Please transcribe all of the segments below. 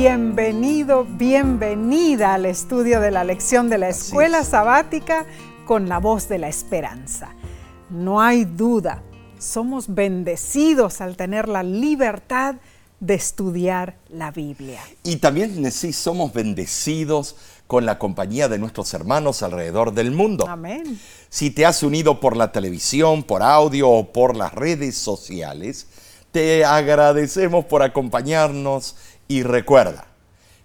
Bienvenido, bienvenida al estudio de la lección de la escuela sabática con la voz de la esperanza. No hay duda, somos bendecidos al tener la libertad de estudiar la Biblia. Y también sí somos bendecidos con la compañía de nuestros hermanos alrededor del mundo. Amén. Si te has unido por la televisión, por audio o por las redes sociales, te agradecemos por acompañarnos y recuerda,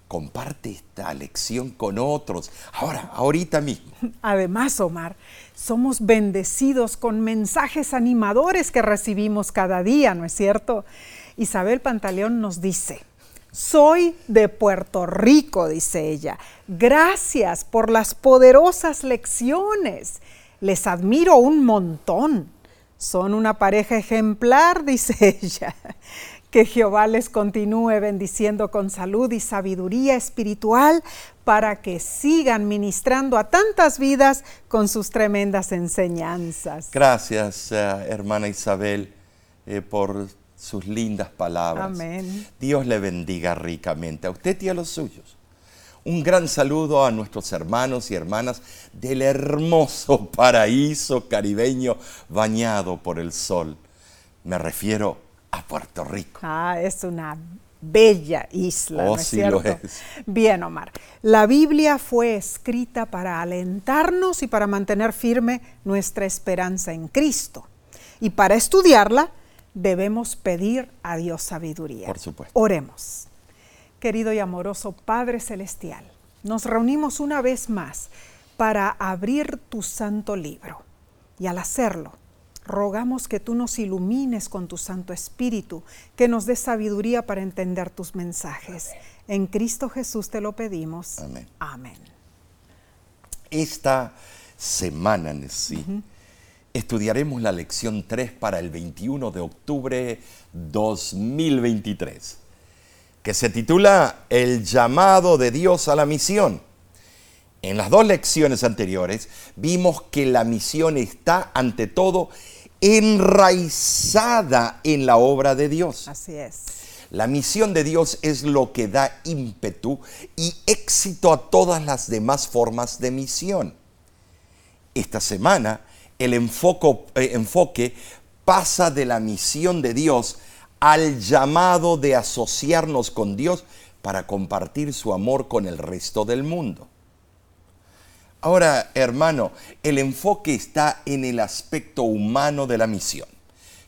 comparte esta lección con otros, ahora, ahorita mismo. Además, Omar, somos bendecidos con mensajes animadores que recibimos cada día, ¿no es cierto? Isabel Pantaleón nos dice, soy de Puerto Rico, dice ella. Gracias por las poderosas lecciones. Les admiro un montón. Son una pareja ejemplar, dice ella. Que Jehová les continúe bendiciendo con salud y sabiduría espiritual para que sigan ministrando a tantas vidas con sus tremendas enseñanzas. Gracias, eh, hermana Isabel, eh, por sus lindas palabras. Amén. Dios le bendiga ricamente a usted y a los suyos. Un gran saludo a nuestros hermanos y hermanas del hermoso paraíso caribeño bañado por el sol. Me refiero a Puerto Rico. Ah, es una bella isla, Oh, ¿no es sí cierto? lo es. Bien, Omar. La Biblia fue escrita para alentarnos y para mantener firme nuestra esperanza en Cristo. Y para estudiarla debemos pedir a Dios sabiduría. Por supuesto. Oremos. Querido y amoroso Padre Celestial, nos reunimos una vez más para abrir tu santo libro. Y al hacerlo, rogamos que tú nos ilumines con tu Santo Espíritu, que nos dé sabiduría para entender tus mensajes. En Cristo Jesús te lo pedimos. Amén. Amén. Esta semana en sí estudiaremos la lección 3 para el 21 de octubre 2023, que se titula El llamado de Dios a la misión. En las dos lecciones anteriores vimos que la misión está ante todo enraizada en la obra de Dios. Así es. La misión de Dios es lo que da ímpetu y éxito a todas las demás formas de misión. Esta semana el enfoco- eh, enfoque pasa de la misión de Dios al llamado de asociarnos con Dios para compartir su amor con el resto del mundo. Ahora, hermano, el enfoque está en el aspecto humano de la misión,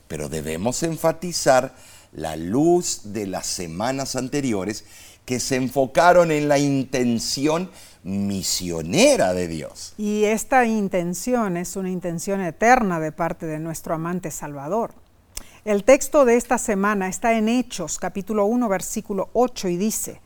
pero debemos enfatizar la luz de las semanas anteriores que se enfocaron en la intención misionera de Dios. Y esta intención es una intención eterna de parte de nuestro amante Salvador. El texto de esta semana está en Hechos, capítulo 1, versículo 8, y dice,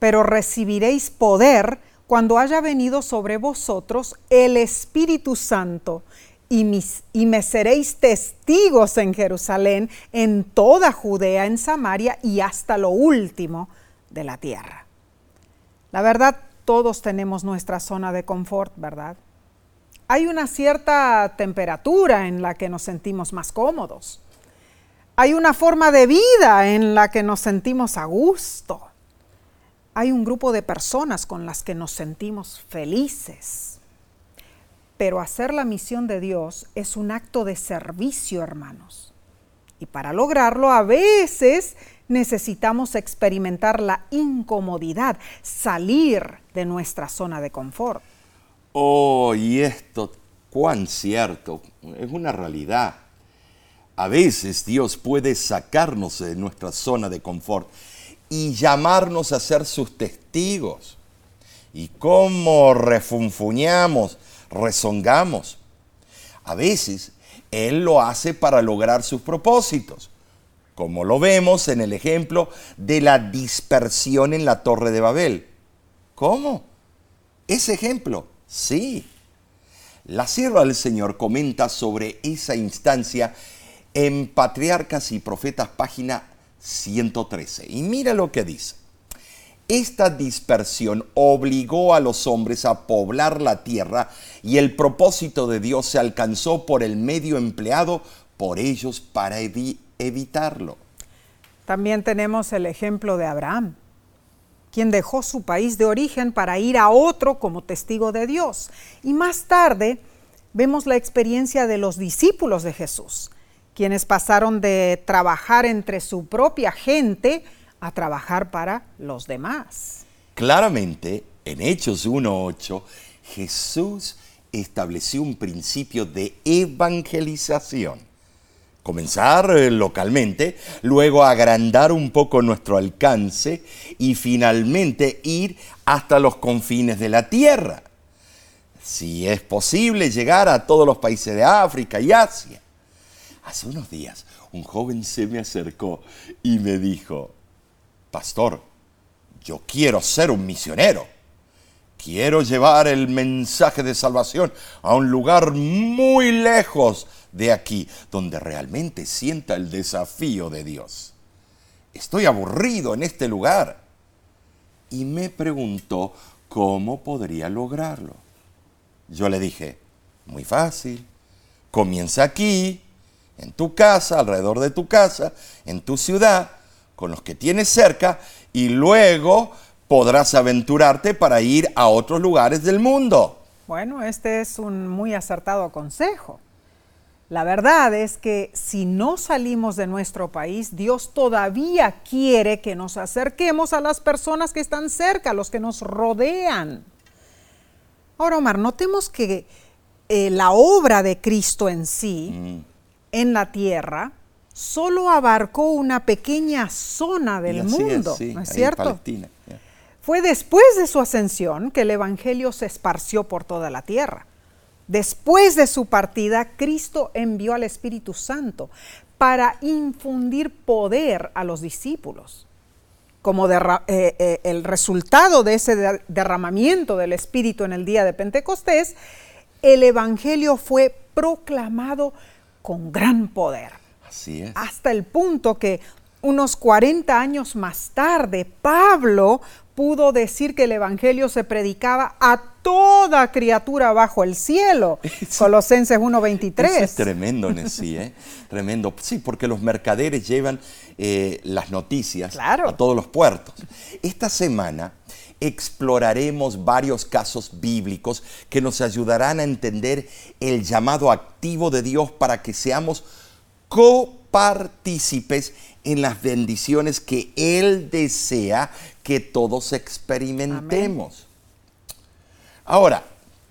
pero recibiréis poder cuando haya venido sobre vosotros el Espíritu Santo, y, mis- y me seréis testigos en Jerusalén, en toda Judea, en Samaria y hasta lo último de la tierra. La verdad, todos tenemos nuestra zona de confort, ¿verdad? Hay una cierta temperatura en la que nos sentimos más cómodos. Hay una forma de vida en la que nos sentimos a gusto. Hay un grupo de personas con las que nos sentimos felices. Pero hacer la misión de Dios es un acto de servicio, hermanos. Y para lograrlo a veces necesitamos experimentar la incomodidad, salir de nuestra zona de confort. Oh, y esto, cuán cierto, es una realidad. A veces Dios puede sacarnos de nuestra zona de confort y llamarnos a ser sus testigos. Y cómo refunfuñamos, rezongamos. A veces Él lo hace para lograr sus propósitos, como lo vemos en el ejemplo de la dispersión en la Torre de Babel. ¿Cómo? Ese ejemplo, sí. La sierva del Señor comenta sobre esa instancia en Patriarcas y Profetas, página 113. Y mira lo que dice. Esta dispersión obligó a los hombres a poblar la tierra y el propósito de Dios se alcanzó por el medio empleado por ellos para evi- evitarlo. También tenemos el ejemplo de Abraham. quien dejó su país de origen para ir a otro como testigo de Dios. Y más tarde vemos la experiencia de los discípulos de Jesús, quienes pasaron de trabajar entre su propia gente a trabajar para los demás. Claramente, en Hechos 1.8, Jesús estableció un principio de evangelización. Comenzar eh, localmente, luego agrandar un poco nuestro alcance y finalmente ir hasta los confines de la tierra. Si es posible llegar a todos los países de África y Asia. Hace unos días un joven se me acercó y me dijo, Pastor, yo quiero ser un misionero. Quiero llevar el mensaje de salvación a un lugar muy lejos de aquí, donde realmente sienta el desafío de Dios. Estoy aburrido en este lugar. Y me preguntó cómo podría lograrlo. Yo le dije, muy fácil, comienza aquí, en tu casa, alrededor de tu casa, en tu ciudad, con los que tienes cerca, y luego podrás aventurarte para ir a otros lugares del mundo. Bueno, este es un muy acertado consejo. La verdad es que si no salimos de nuestro país, Dios todavía quiere que nos acerquemos a las personas que están cerca, a los que nos rodean. Ahora, Omar, notemos que eh, la obra de Cristo en sí, mm. En la tierra, solo abarcó una pequeña zona del mundo, ¿no es cierto? Fue después de su ascensión que el Evangelio se esparció por toda la tierra. Después de su partida, Cristo envió al Espíritu Santo para infundir poder a los discípulos. Como eh, eh, el resultado de ese derramamiento del Espíritu en el día de Pentecostés, el Evangelio fue proclamado con gran poder. Así es. Hasta el punto que unos 40 años más tarde, Pablo pudo decir que el Evangelio se predicaba a toda criatura bajo el cielo. Colosenses 1.23. es tremendo, sí, ¿eh? tremendo. Sí, porque los mercaderes llevan eh, las noticias a todos los puertos. Esta semana exploraremos varios casos bíblicos que nos ayudarán a entender el llamado activo de Dios para que seamos copartícipes en las bendiciones que Él desea que todos experimentemos. Ahora,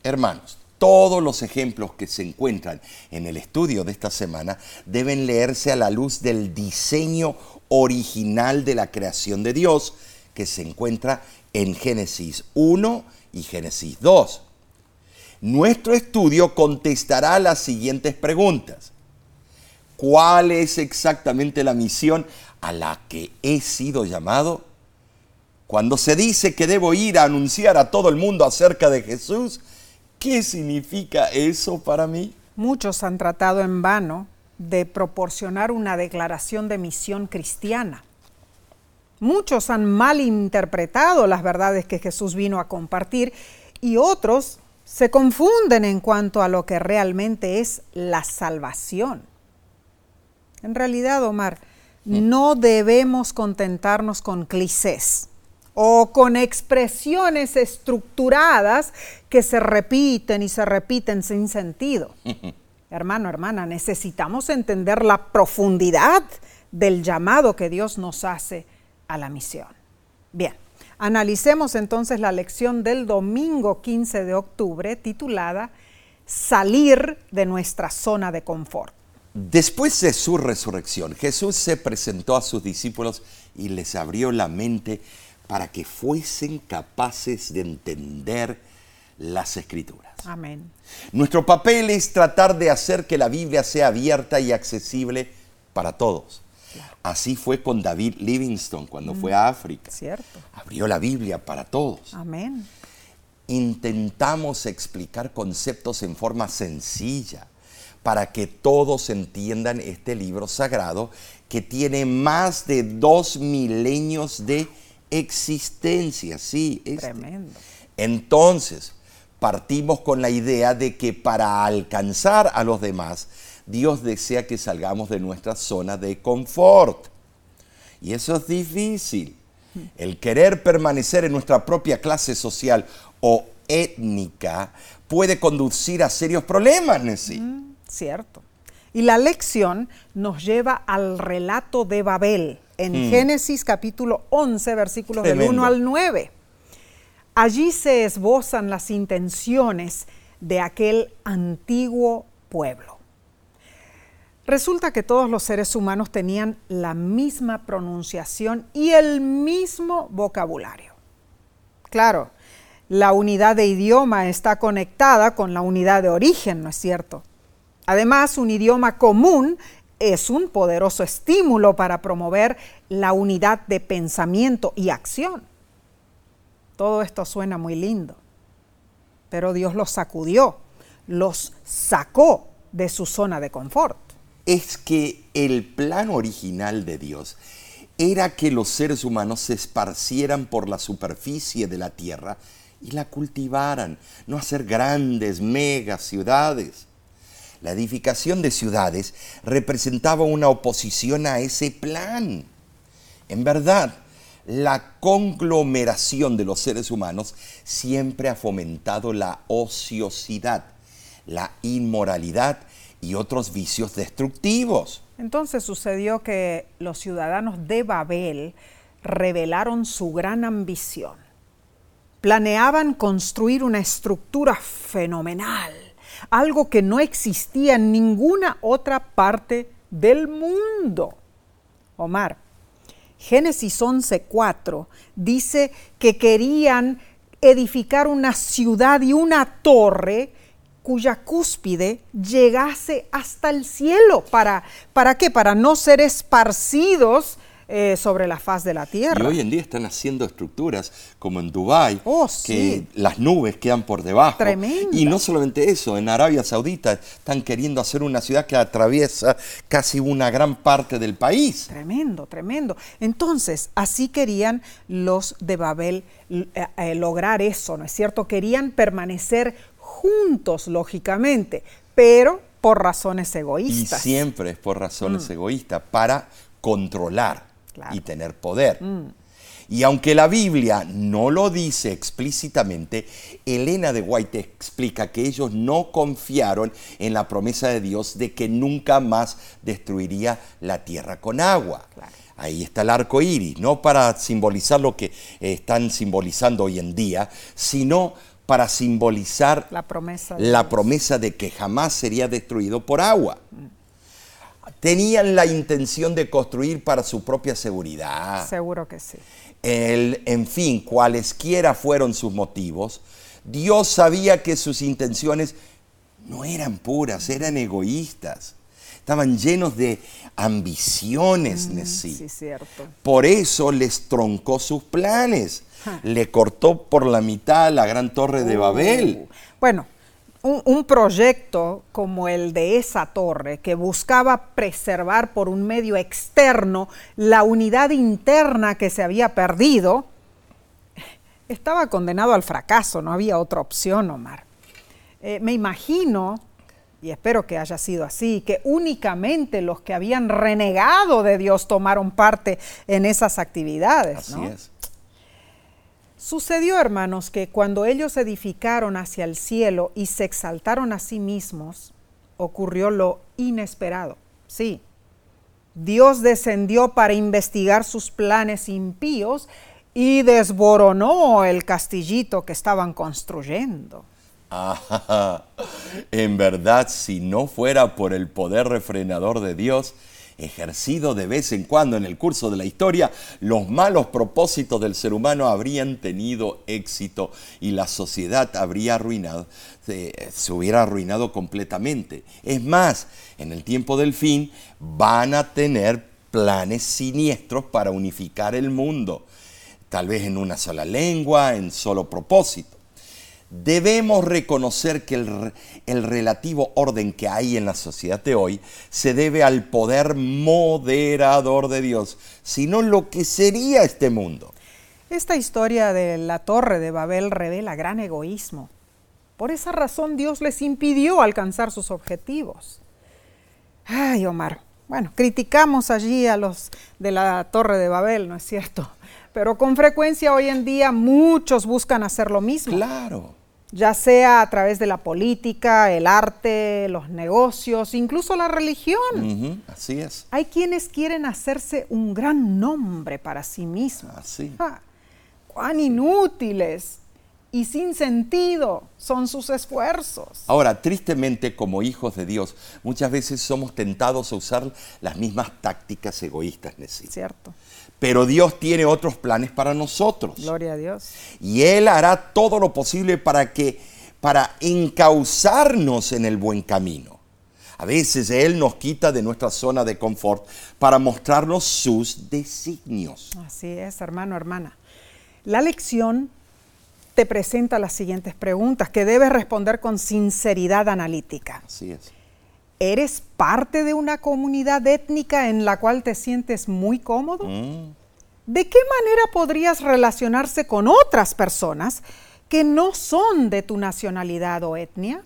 hermanos, todos los ejemplos que se encuentran en el estudio de esta semana deben leerse a la luz del diseño original de la creación de Dios que se encuentra en Génesis 1 y Génesis 2. Nuestro estudio contestará las siguientes preguntas cuál es exactamente la misión a la que he sido llamado? Cuando se dice que debo ir a anunciar a todo el mundo acerca de Jesús, ¿qué significa eso para mí? Muchos han tratado en vano de proporcionar una declaración de misión cristiana. Muchos han malinterpretado las verdades que Jesús vino a compartir y otros se confunden en cuanto a lo que realmente es la salvación. En realidad, Omar, no debemos contentarnos con clichés o con expresiones estructuradas que se repiten y se repiten sin sentido. Hermano, hermana, necesitamos entender la profundidad del llamado que Dios nos hace a la misión. Bien, analicemos entonces la lección del domingo 15 de octubre titulada Salir de nuestra zona de confort. Después de su resurrección, Jesús se presentó a sus discípulos y les abrió la mente para que fuesen capaces de entender las escrituras. Amén. Nuestro papel es tratar de hacer que la Biblia sea abierta y accesible para todos. Así fue con David Livingstone cuando fue a África. Cierto. Abrió la Biblia para todos. Amén. Intentamos explicar conceptos en forma sencilla para que todos entiendan este libro sagrado que tiene más de dos milenios de existencia. Sí, este. Tremendo. Entonces, partimos con la idea de que para alcanzar a los demás, Dios desea que salgamos de nuestra zona de confort. Y eso es difícil. El querer permanecer en nuestra propia clase social o étnica puede conducir a serios problemas, Nessie. Mm, cierto. Y la lección nos lleva al relato de Babel en Mm. Génesis capítulo 11, versículos del Tremendo. 1 al 9. Allí se esbozan las intenciones de aquel antiguo pueblo. Resulta que todos los seres humanos tenían la misma pronunciación y el mismo vocabulario. Claro, la unidad de idioma está conectada con la unidad de origen, ¿no es cierto? Además, un idioma común es un poderoso estímulo para promover la unidad de pensamiento y acción. Todo esto suena muy lindo, pero Dios los sacudió, los sacó de su zona de confort. Es que el plan original de Dios era que los seres humanos se esparcieran por la superficie de la tierra y la cultivaran, no hacer grandes, mega ciudades. La edificación de ciudades representaba una oposición a ese plan. En verdad, la conglomeración de los seres humanos siempre ha fomentado la ociosidad, la inmoralidad y otros vicios destructivos. Entonces sucedió que los ciudadanos de Babel revelaron su gran ambición. Planeaban construir una estructura fenomenal, algo que no existía en ninguna otra parte del mundo. Omar, Génesis 11:4 dice que querían edificar una ciudad y una torre cuya cúspide llegase hasta el cielo. ¿Para, ¿para qué? Para no ser esparcidos eh, sobre la faz de la Y tierra. hoy en día están haciendo estructuras como en Dubái, Oh, que las nubes quedan por debajo. Tremenda. Y no solamente eso, en Arabia Saudita están queriendo hacer una ciudad que atraviesa casi una gran parte del país. Tremendo, tremendo. Entonces, así querían los de Babel eh, eh, lograr eso, ¿no es cierto? Querían permanecer juntos, lógicamente, pero por razones Y egoístas. siempre es por razones egoístas, para controlar Claro. y tener poder. Y aunque la Biblia no lo dice explícitamente, Elena de White explica que ellos no confiaron en la promesa de Dios de que nunca más destruiría la tierra con agua. Claro. Ahí está el arco iris, no para simbolizar lo que están simbolizando hoy en día, sino para simbolizar La promesa de la Dios. promesa de que jamás sería destruido por agua. Tenían la intención de construir para su propia seguridad. Seguro que sí. El- en fin, cualesquiera fueron sus motivos, Dios sabía que sus intenciones no eran puras, eran egoístas. Estaban llenos de ambiciones, Nessie. Sí, cierto. Por eso les troncó sus planes. Le cortó por la mitad la gran torre de Babel. Uh, Bueno, un, un proyecto como el de esa torre que buscaba preservar por un medio externo la unidad interna que se había perdido, estaba condenado al fracaso, no había otra opción, Omar. Eh, me imagino, y espero que haya sido así, que únicamente los que habían renegado de Dios tomaron parte en esas actividades. Así ¿no? es. Sucedió, hermanos, que cuando ellos edificaron hacia el cielo y se exaltaron a sí mismos, ocurrió lo inesperado. Sí, Dios descendió para investigar sus planes impíos y desboronó el castillito que estaban construyendo. Ah, en verdad, si no fuera por el poder refrenador de Dios, ejercido de vez en cuando en el curso de la historia, los malos propósitos del ser humano habrían tenido éxito y la sociedad habría arruinado, se, se hubiera arruinado completamente. Es más, en el tiempo del fin van a tener planes siniestros para unificar el mundo, tal vez en una sola lengua, en solo propósito. Debemos reconocer que el, el, relativo orden que hay en la sociedad de hoy se debe al poder moderador de Dios, sino lo que sería este mundo. Esta historia de la torre de Babel revela gran egoísmo. Por esa razón Dios les impidió alcanzar sus objetivos. Ay, Omar, bueno, criticamos allí a los de la torre de Babel, ¿no es cierto? Pero con frecuencia hoy en día muchos buscan hacer lo mismo. Claro. Ya sea a través de la política, el arte, los negocios, incluso la religión. Ujú, Así es. Hay quienes quieren hacerse un gran nombre para sí mismos. Así. ¡Ja! ¡Cuán inútiles y sin sentido son sus esfuerzos! Ahora, tristemente, como hijos de Dios, muchas veces somos tentados a usar las mismas tácticas egoístas, Nessie. ¿Cierto? Pero Dios tiene otros planes para nosotros. Gloria a Dios. Y Él hará todo lo posible para que, para encauzarnos en el buen camino. A veces Él nos quita de nuestra zona de confort para mostrarnos sus designios. Así es, hermano, hermana. La lección te presenta las siguientes preguntas que debes responder con sinceridad analítica. Así es. ¿Eres parte de una comunidad étnica en la cual te sientes muy cómodo? Mm, ¿De qué manera podrías relacionarse con otras personas que no son de tu nacionalidad o etnia?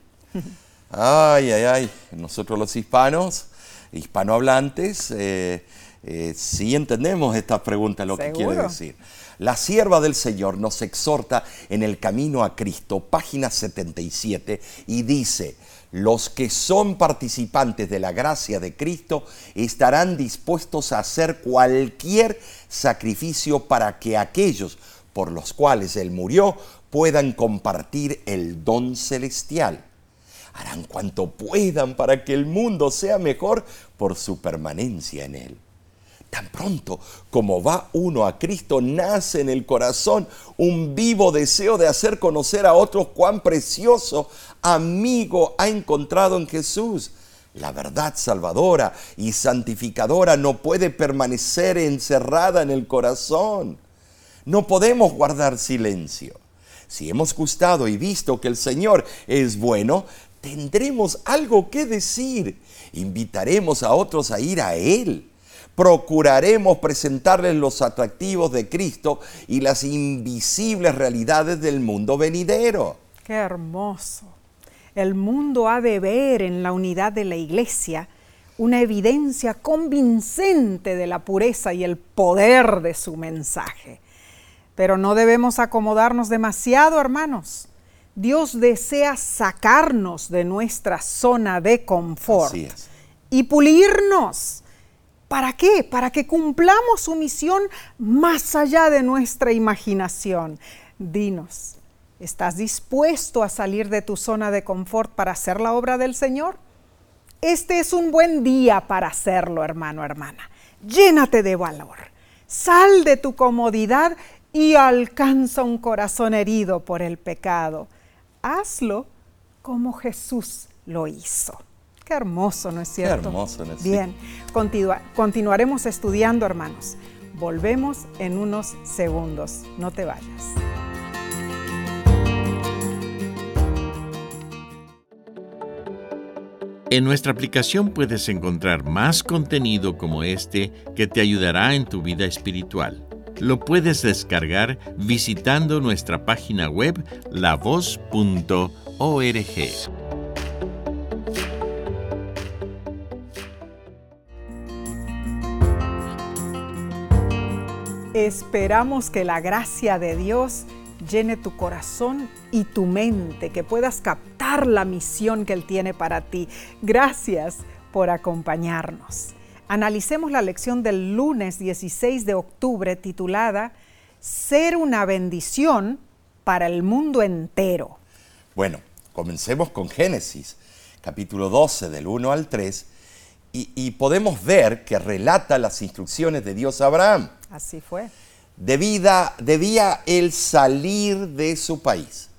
Ay, ay, ay. Nosotros los hispanos, hispanohablantes, eh, eh, sí entendemos esta pregunta, lo que quiere decir. La sierva del Señor nos exhorta en el camino a Cristo, página 77, y dice, los que son participantes de la gracia de Cristo estarán dispuestos a hacer cualquier sacrificio para que aquellos por los cuales Él murió puedan compartir el don celestial harán cuanto puedan para que el mundo sea mejor por su permanencia en él. Tan pronto como va uno a Cristo, nace en el corazón un vivo deseo de hacer conocer a otros cuán precioso amigo ha encontrado en Jesús. La verdad salvadora y santificadora no puede permanecer encerrada en el corazón. No podemos guardar silencio. Si hemos gustado y visto que el Señor es bueno, tendremos algo que decir. Invitaremos a otros a ir a Él. Procuraremos presentarles los atractivos de Cristo y las invisibles realidades del mundo venidero. Qué hermoso. El mundo ha de ver en la unidad de la iglesia una evidencia convincente de la pureza y el poder de su mensaje. Pero no debemos acomodarnos demasiado, hermanos. Dios desea sacarnos de nuestra zona de confort y pulirnos. ¿Para qué? Para que cumplamos su misión más allá de nuestra imaginación. Dinos, ¿estás dispuesto a salir de tu zona de confort para hacer la obra del Señor? Este es un buen día para hacerlo, hermano, hermana. Llénate de valor. Sal de tu comodidad y alcanza un corazón herido por el pecado. Hazlo como Jesús lo hizo. Qué hermoso, ¿no es cierto? hermoso, ¿no es Bien, continua- continuaremos estudiando, hermanos. Volvemos en unos segundos. No te vayas. En nuestra aplicación puedes encontrar más contenido como este que te ayudará en tu vida espiritual. Lo puedes descargar visitando nuestra página web lavoz.org. Esperamos que la gracia de Dios llene tu corazón y tu mente, que puedas captar la misión que Él tiene para ti. Gracias por acompañarnos. Analicemos la lección del lunes 16 de octubre titulada Ser una bendición para el mundo entero. Bueno, comencemos con Génesis, capítulo 12, del 1 al 3, y, y podemos ver que relata las instrucciones de Dios a Abraham. Así fue. Debida- debía él salir de su país,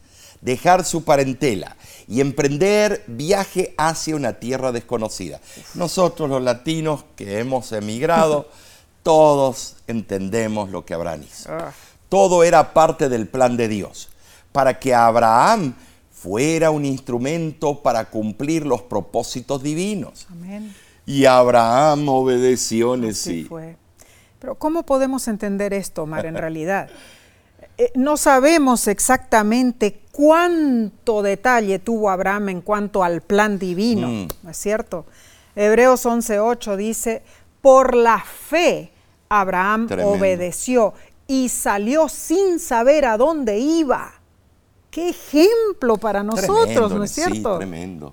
dejar su parentela y emprender viaje hacia una tierra desconocida. Nosotros los latinos que hemos emigrado, todos entendemos lo que Abraham hizo. Ah. Todo era parte del plan de Dios, para que Abraham fuera un instrumento para cumplir los propósitos divinos. Amén. Y Abraham obedeció, Así Nesí. fue. Pero ¿cómo podemos entender esto, Omar, en realidad? Eh, no sabemos exactamente cuánto detalle tuvo Abraham en cuanto al plan divino, Mm. ¿no es cierto? Hebreos 11.8 dice, por la fe Abraham Tremendo. obedeció y salió sin saber a dónde iba. Qué ejemplo para nosotros, Tremendo, ¿no es sí, cierto? tremendo.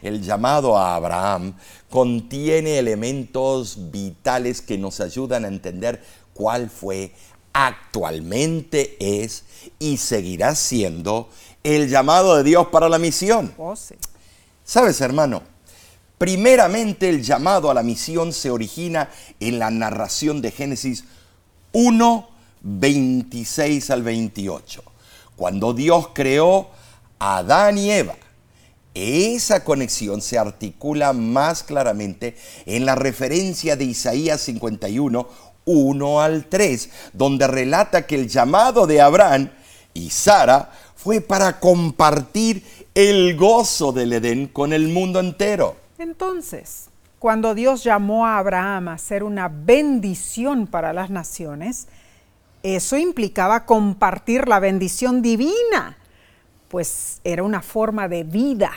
El llamado a Abraham contiene elementos vitales que nos ayudan a entender cuál fue, actualmente es y seguirá siendo el llamado de Dios para la misión. Oh, sí. Sabes, hermano, primeramente el llamado a la misión se origina en la narración de Génesis 1, 26 al 28, cuando Dios creó a Adán y Eva. Esa conexión se articula más claramente en la referencia de Isaías 51, 1 al 3, donde relata que el llamado de Abraham y Sara fue para compartir el gozo del Edén con el mundo entero. Entonces, cuando Dios llamó a Abraham a ser una bendición para las naciones, eso implicaba compartir la bendición divina, pues era una forma de vida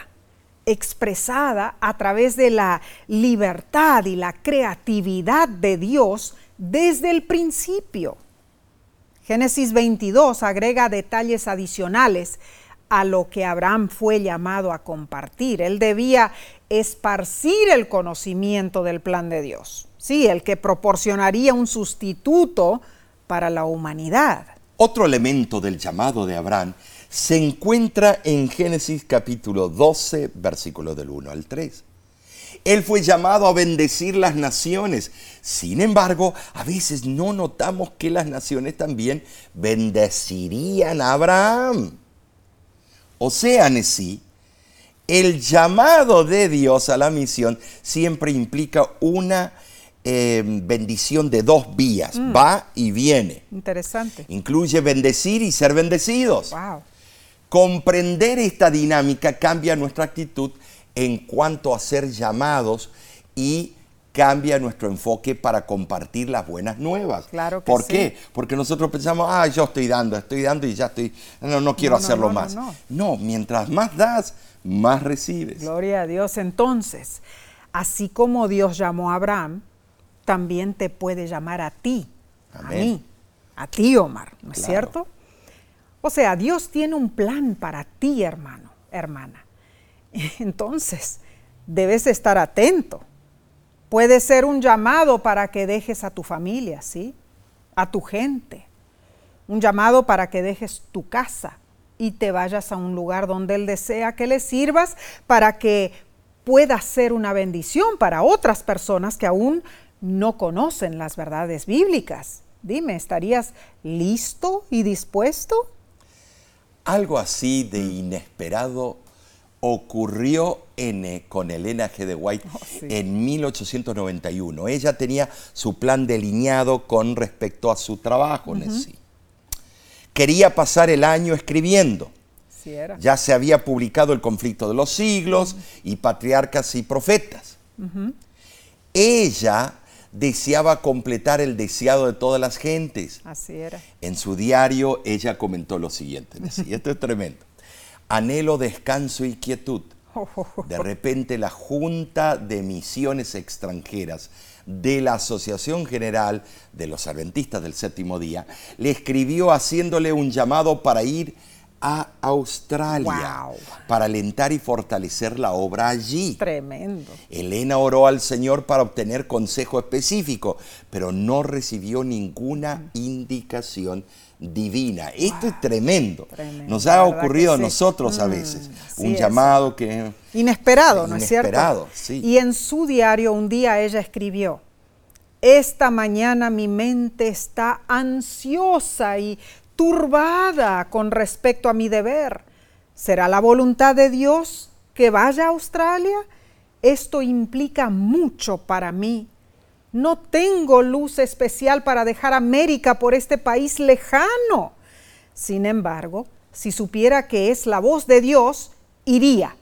expresada a través de la libertad y la creatividad de Dios desde el principio. Génesis 22 agrega detalles adicionales a lo que Abraham fue llamado a compartir. Él debía esparcir el conocimiento del plan de Dios. Sí, el que proporcionaría un sustituto para la humanidad. Otro elemento del llamado de Abraham se encuentra en Génesis capítulo 12, versículo del 1 al 3. Él fue llamado a bendecir las naciones. Sin embargo, a veces no notamos que las naciones también bendecirían a Abraham. O sea, en sí, el llamado de Dios a la misión siempre implica una eh, bendición de dos vías, va y viene. Interesante. Incluye bendecir y ser bendecidos. Wow. Comprender esta dinámica cambia nuestra actitud en cuanto a ser llamados y cambia nuestro enfoque para compartir las buenas nuevas. Claro que ¿Por sí. qué? Porque nosotros pensamos, ah, yo estoy dando, estoy dando y ya estoy, no, no quiero No, no, hacerlo no, no, más. no. no, mientras más das, más recibes. Gloria a Dios. Entonces, así como Dios llamó a Abraham, también te puede llamar a ti, a mí, a ti, Omar, ¿no es Claro. cierto? O sea, Dios tiene un plan para ti, hermano, hermana. Entonces, debes estar atento. Puede ser un llamado para que dejes a tu familia, ¿sí? A tu gente. Un llamado para que dejes tu casa y te vayas a un lugar donde Él desea que le sirvas para que puedas ser una bendición para otras personas que aún no conocen las verdades bíblicas. Dime, ¿estarías listo y dispuesto? Algo así de inesperado ocurrió en, eh, con Elena G. de White Oh, sí. en 1891. Ella tenía su plan delineado con respecto a su trabajo en sí. Quería pasar el año escribiendo. Sí, era. Ya se había publicado El conflicto de los siglos y Patriarcas y Profetas. Ella deseaba completar el deseado de todas las gentes. Así era. En su diario ella comentó lo siguiente, esto es tremendo. Anhelo descanso y quietud. De repente la Junta de Misiones Extranjeras de la Asociación General de los Adventistas del Séptimo Día le escribió haciéndole un llamado para ir a Australia Wow. para alentar y fortalecer la obra allí. Tremendo. Elena oró al Señor para obtener consejo específico, pero no recibió ninguna indicación divina. Esto es tremendo. Tremendo, Nos ha ¿verdad ocurrido a sí? nosotros a Mm, veces. Un es. llamado que... Inesperado, ¿no es cierto? Inesperado, sí. Y en su diario un día ella escribió, esta mañana mi mente está ansiosa y turbada con respecto a mi deber. ¿Será la voluntad de Dios que vaya a Australia? Esto implica mucho para mí. No tengo luz especial para dejar América por este país lejano. Sin embargo, si supiera que es la voz de Dios, iría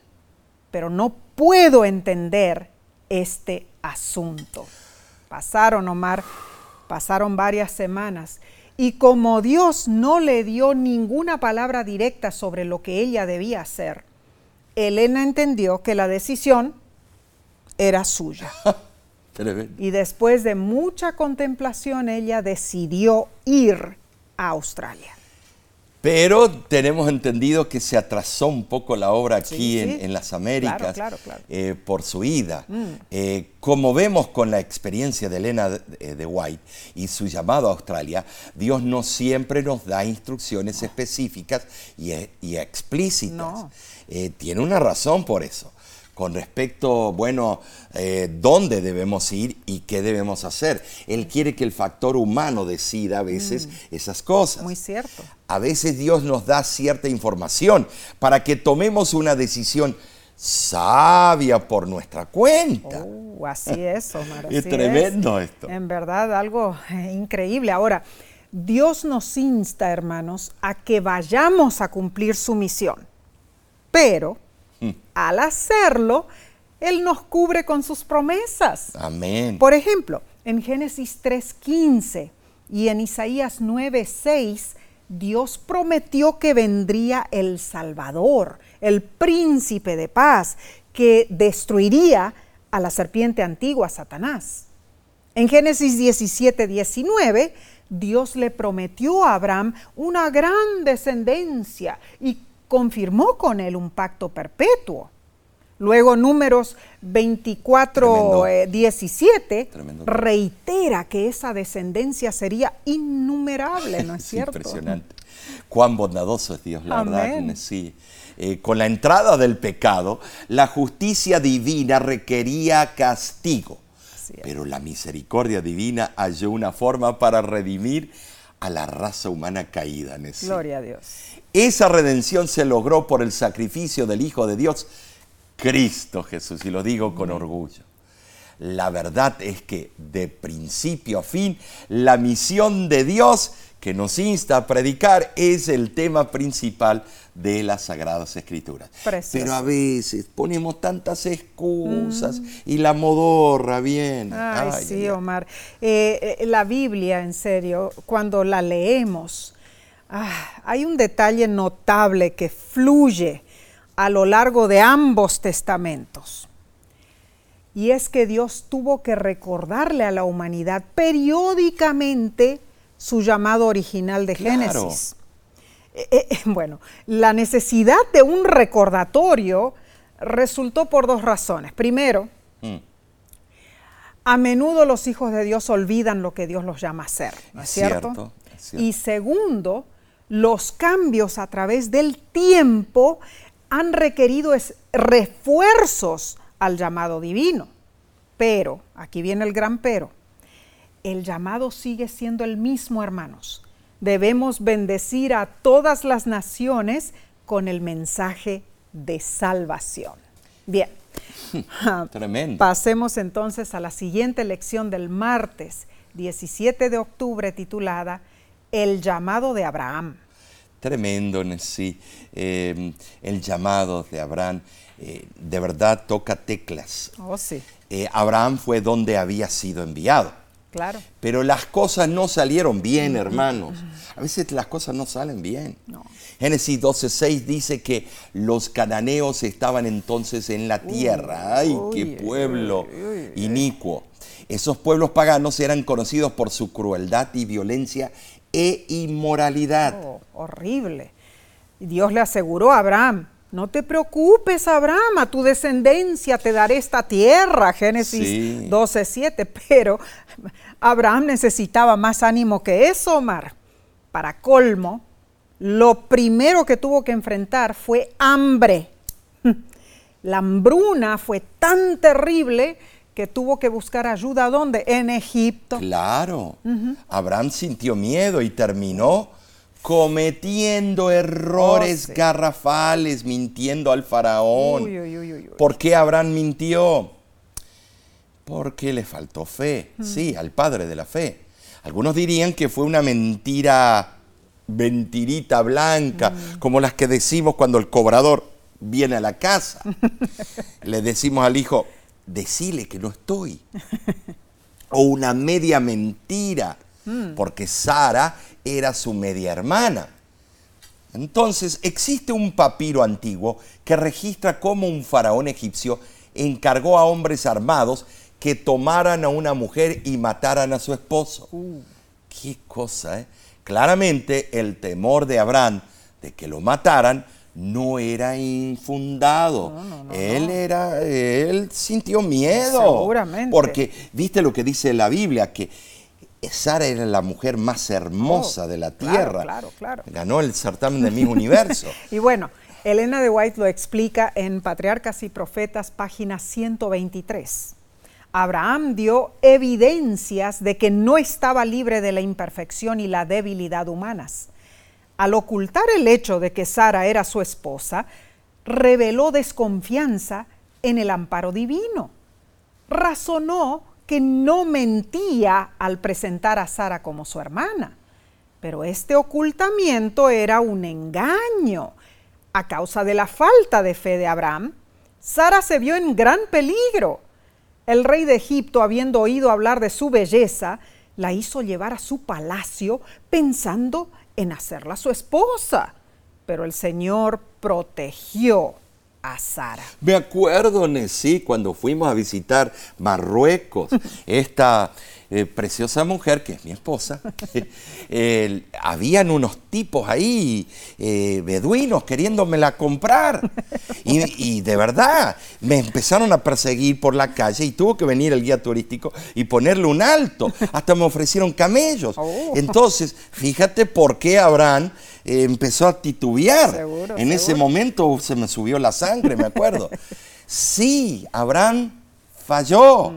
pero no puedo entender este asunto. Pasaron, Omar, pasaron varias semanas. Y como Dios no le dio ninguna palabra directa sobre lo que ella debía hacer, Elena entendió que la decisión era suya. Y después de mucha contemplación, ella decidió ir a Australia. Pero tenemos entendido que se atrasó un poco la obra aquí Sí, en, sí. en las Américas Claro, claro, claro. eh, por su ida. Mm. Eh, como vemos con la experiencia de Elena de, eh, de White y su llamado a Australia, Dios no siempre nos da instrucciones específicas y, e- y explícitas. No. Eh, tiene una razón por eso. Con respecto, bueno, eh, dónde debemos ir y qué debemos hacer. Él quiere que el factor humano decida a veces esas cosas. Mm. Muy cierto. A veces Dios nos da cierta información para que tomemos una decisión sabia por nuestra cuenta. Uh, así es, Omar. Es así tremendo esto. En verdad, algo eh, increíble. Ahora, Dios nos insta, hermanos, a que vayamos a cumplir su misión. Pero, Al hacerlo, Él nos cubre con sus promesas. Amén. Por ejemplo, en Génesis 3.15 y en Isaías 9.6, Dios prometió que vendría el Salvador, el príncipe de paz, que destruiría a la serpiente antigua, Satanás. En Génesis 17.19, Dios le prometió a Abraham una gran descendencia y confirmó con él un pacto perpetuo. Luego números 24, Tremendo. eh, 17 Tremendo. reitera que esa descendencia sería innumerable, ¿no es Es cierto? impresionante. Cuán bondadoso es Dios, la Amén. verdad. Sí. Eh, con la entrada del pecado, la justicia divina requería castigo. Pero la misericordia divina halló una forma para redimir a la raza humana caída. Nessie. Gloria a Dios. Esa redención se logró por el sacrificio del Hijo de Dios, Cristo Jesús, y lo digo con orgullo. La verdad es que de principio a fin, la misión de Dios que nos insta a predicar es el tema principal de las Sagradas Escrituras. Precioso. Pero a veces ponemos tantas excusas y la modorra viene. Ay, Ay, sí, ay. Omar. Eh, eh, la Biblia, en serio, cuando la leemos, ah, hay un detalle notable que fluye a lo largo de ambos testamentos. Y es que Dios tuvo que recordarle a la humanidad periódicamente su llamado original de Claro. Génesis. Eh, eh, bueno, la necesidad de un recordatorio resultó por dos razones. Primero, Mm. a menudo los hijos de Dios olvidan lo que Dios los llama a hacer, ¿no es, Es cierto? cierto, es cierto. Y segundo, los cambios a través del tiempo han requerido es- refuerzos al llamado divino. Pero, aquí viene el gran pero, el llamado sigue siendo el mismo, hermanos. Debemos bendecir a todas las naciones con el mensaje de salvación. Bien. Tremendo. Pasemos entonces a la siguiente lección del martes 17 de octubre titulada El llamado de Abraham. Tremendo, sí. Eh, el llamado de Abraham eh, de verdad toca teclas. Oh, sí, Eh, Abraham fue donde había sido enviado. claro. Pero las cosas no salieron bien, hermanos. A veces las cosas no salen bien. No. Génesis 12:6 dice que los cananeos estaban entonces en la tierra. ¡Ay, qué pueblo uy, inicuo! Esos pueblos paganos eran conocidos por su crueldad y violencia e inmoralidad. Oh, horrible. Dios le aseguró a Abraham, no te preocupes, Abraham, a tu descendencia te daré esta tierra, Génesis Sí. 12:7, pero Abraham necesitaba más ánimo que eso, Omar. Para colmo, lo primero que tuvo que enfrentar fue hambre. La hambruna fue tan terrible que tuvo que buscar ayuda ¿dónde? En Egipto. Claro. Abraham sintió miedo y terminó cometiendo errores Oh, sí. garrafales, mintiendo al faraón. Uy, uy, uy, uy, uy. ¿Por qué Abraham mintió? Porque le faltó fe, sí, al padre de la fe. Algunos dirían que fue una mentira, mentirita blanca, como las que decimos cuando el cobrador viene a la casa. Le decimos al hijo, decile que no estoy. o una media mentira, porque Sara era su media hermana. Entonces, existe un papiro antiguo que registra cómo un faraón egipcio encargó a hombres armados que tomaran a una mujer y mataran a su esposo. Qué cosa, ¿eh? Claramente el temor de Abraham de que lo mataran no era infundado. él era, él sintió miedo. Seguramente. Porque viste lo que dice la Biblia, que Sara era la mujer más hermosa Oh, de la claro, tierra. claro, claro. Ganó el certamen de Miss Universo. Y bueno, Elena de White lo explica en Patriarcas y Profetas, página 123. Abraham dio evidencias de que no estaba libre de la imperfección y la debilidad humanas. Al ocultar el hecho de que Sara era su esposa, reveló desconfianza en el amparo divino. Razonó que no mentía al presentar a Sara como su hermana. Pero este ocultamiento era un engaño. A causa de la falta de fe de Abraham, Sara se vio en gran peligro. El rey de Egipto, habiendo oído hablar de su belleza, la hizo llevar a su palacio pensando en hacerla su esposa. Pero el Señor protegió a Sara. Me acuerdo, Nesí, cuando fuimos a visitar Marruecos, esta eh, preciosa mujer, que es mi esposa, eh, habían unos tipos ahí, eh, beduinos, queriéndomela comprar. Y, y de verdad, me empezaron a perseguir por la calle y tuvo que venir el guía turístico y ponerle un alto. Hasta me ofrecieron camellos. Oh. Entonces, fíjate por qué Abraham eh, empezó a titubear. Seguro, en ese momento se me subió la sangre, me acuerdo. Sí, Abraham falló.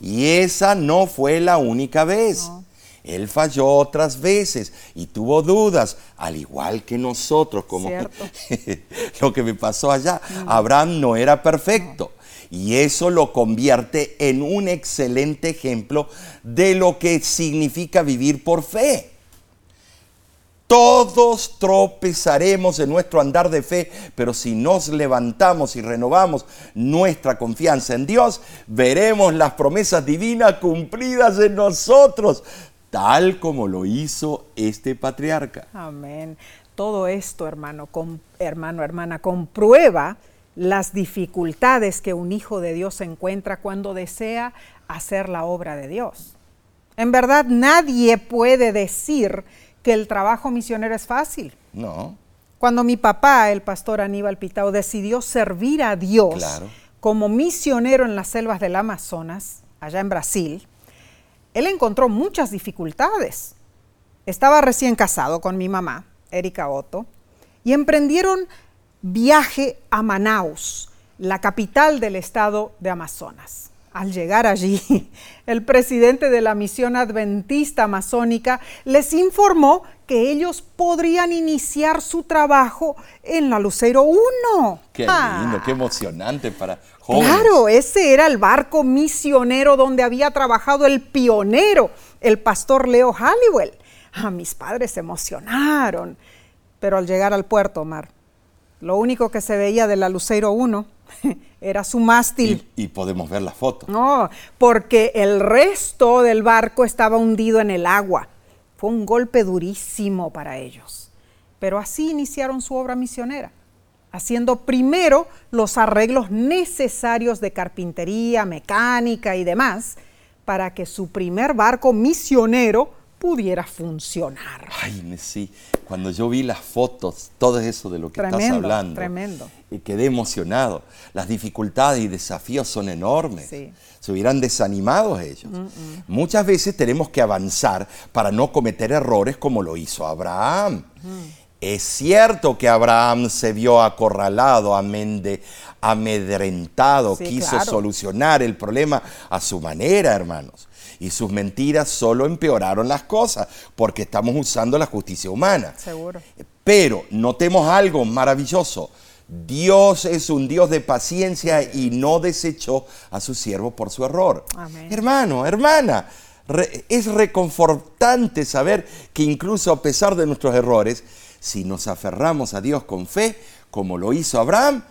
Y esa no fue la única vez. Él falló otras veces y tuvo dudas, al igual que nosotros, como lo que me pasó allá. Abraham no era perfecto. Y eso lo convierte en un excelente ejemplo de lo que significa vivir por fe. Todos tropezaremos en nuestro andar de fe, pero si nos levantamos y renovamos nuestra confianza en Dios, veremos las promesas divinas cumplidas en nosotros, tal como lo hizo este patriarca. Amén. Todo esto, hermano, hermano, hermana, comprueba las dificultades que un hijo de Dios encuentra cuando desea hacer la obra de Dios. En verdad, nadie puede decir que el trabajo misionero es fácil. No, Cuando mi papá, el pastor Aníbal Pitao, decidió servir a Dios Claro. como misionero en las selvas del Amazonas, allá en Brasil, él encontró muchas dificultades. Estaba recién casado con mi mamá, Erika Otto, y emprendieron viaje a Manaus, la capital del estado de Amazonas. Al llegar allí, el presidente de la misión adventista amazónica les informó que ellos podrían iniciar su trabajo en la Lucero 1. qué Ah, lindo, qué emocionante para jóvenes. Claro, ese era el barco misionero donde había trabajado el pionero, el pastor Leo Halliwell. Ah, mis padres se emocionaron. Pero al llegar al puerto, Omar, lo único que se veía de la Lucero 1 era su mástil. Y, y podemos ver la foto. No, porque el resto del barco estaba hundido en el agua. Fue un golpe durísimo para ellos. Pero así iniciaron su obra misionera, haciendo primero los arreglos necesarios de carpintería, mecánica y demás, para que su primer barco misionero pudiera funcionar. Ay, sí, cuando yo vi las fotos, todo eso de lo que estás hablando, tremendo. y quedé emocionado. Las dificultades y desafíos son enormes. Sí. Se hubieran desanimado ellos. Muchas veces tenemos que avanzar para no cometer errores como lo hizo Abraham. Es cierto que Abraham se vio acorralado, amende- amedrentado, Sí, quiso claro. solucionar el problema a su manera, hermanos. Y sus mentiras solo empeoraron las cosas, porque estamos usando la justicia humana. Seguro. Pero notemos algo maravilloso. Dios es un Dios de paciencia y no desechó a su siervo por su error. Amén. Hermano, hermana, re- es reconfortante saber que incluso a pesar de nuestros errores, si nos aferramos a Dios con fe, como lo hizo Abraham,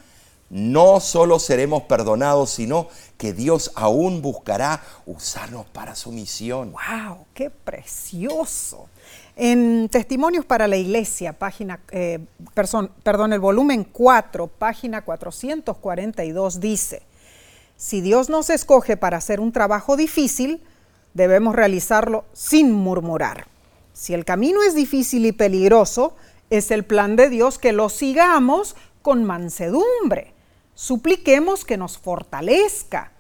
no solo seremos perdonados, sino que Dios aún buscará usarnos para su misión. ¡Wow! ¡Qué precioso! En Testimonios para la Iglesia, página, eh, perdón, el volumen 4, página 442, dice, Si Dios nos escoge para hacer un trabajo difícil, debemos realizarlo sin murmurar. Si el camino es difícil y peligroso, es el plan de Dios que lo sigamos con mansedumbre. Supliquemos que nos fortalezca.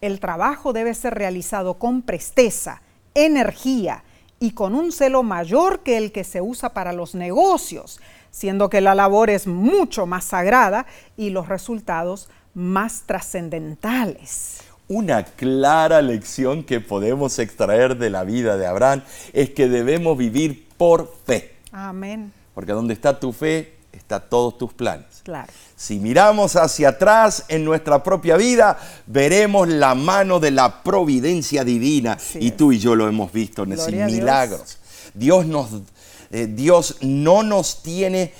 El trabajo debe ser realizado con presteza, energía y con un celo mayor que el que se usa para los negocios, siendo que la labor es mucho más sagrada y los resultados más trascendentales. Una clara lección que podemos extraer de la vida de Abraham es que debemos vivir por fe. Amén. Porque donde está tu fe, está todos tus planes. Claro. Si miramos hacia atrás en nuestra propia vida, veremos la mano de la providencia divina. y tú y yo lo hemos visto en esos milagros. Dios, nos, eh, Dios no nos tiene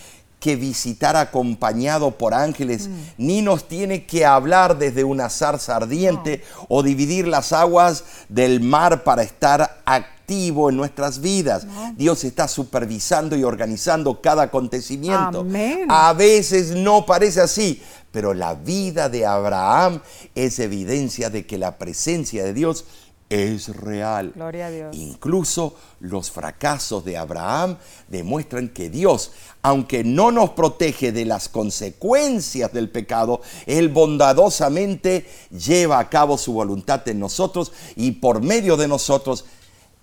que visitar acompañado por ángeles, mm. ni nos tiene que hablar desde una zarza ardiente o dividir las aguas del mar para estar activo en nuestras vidas. Dios está supervisando y organizando cada acontecimiento. A veces no parece así, pero la vida de Abraham es evidencia de que la presencia de Dios es real. Gloria a Dios. Incluso los fracasos de Abraham demuestran que Dios, aunque no nos protege de las consecuencias del pecado, Él bondadosamente lleva a cabo su voluntad en nosotros y por medio de nosotros,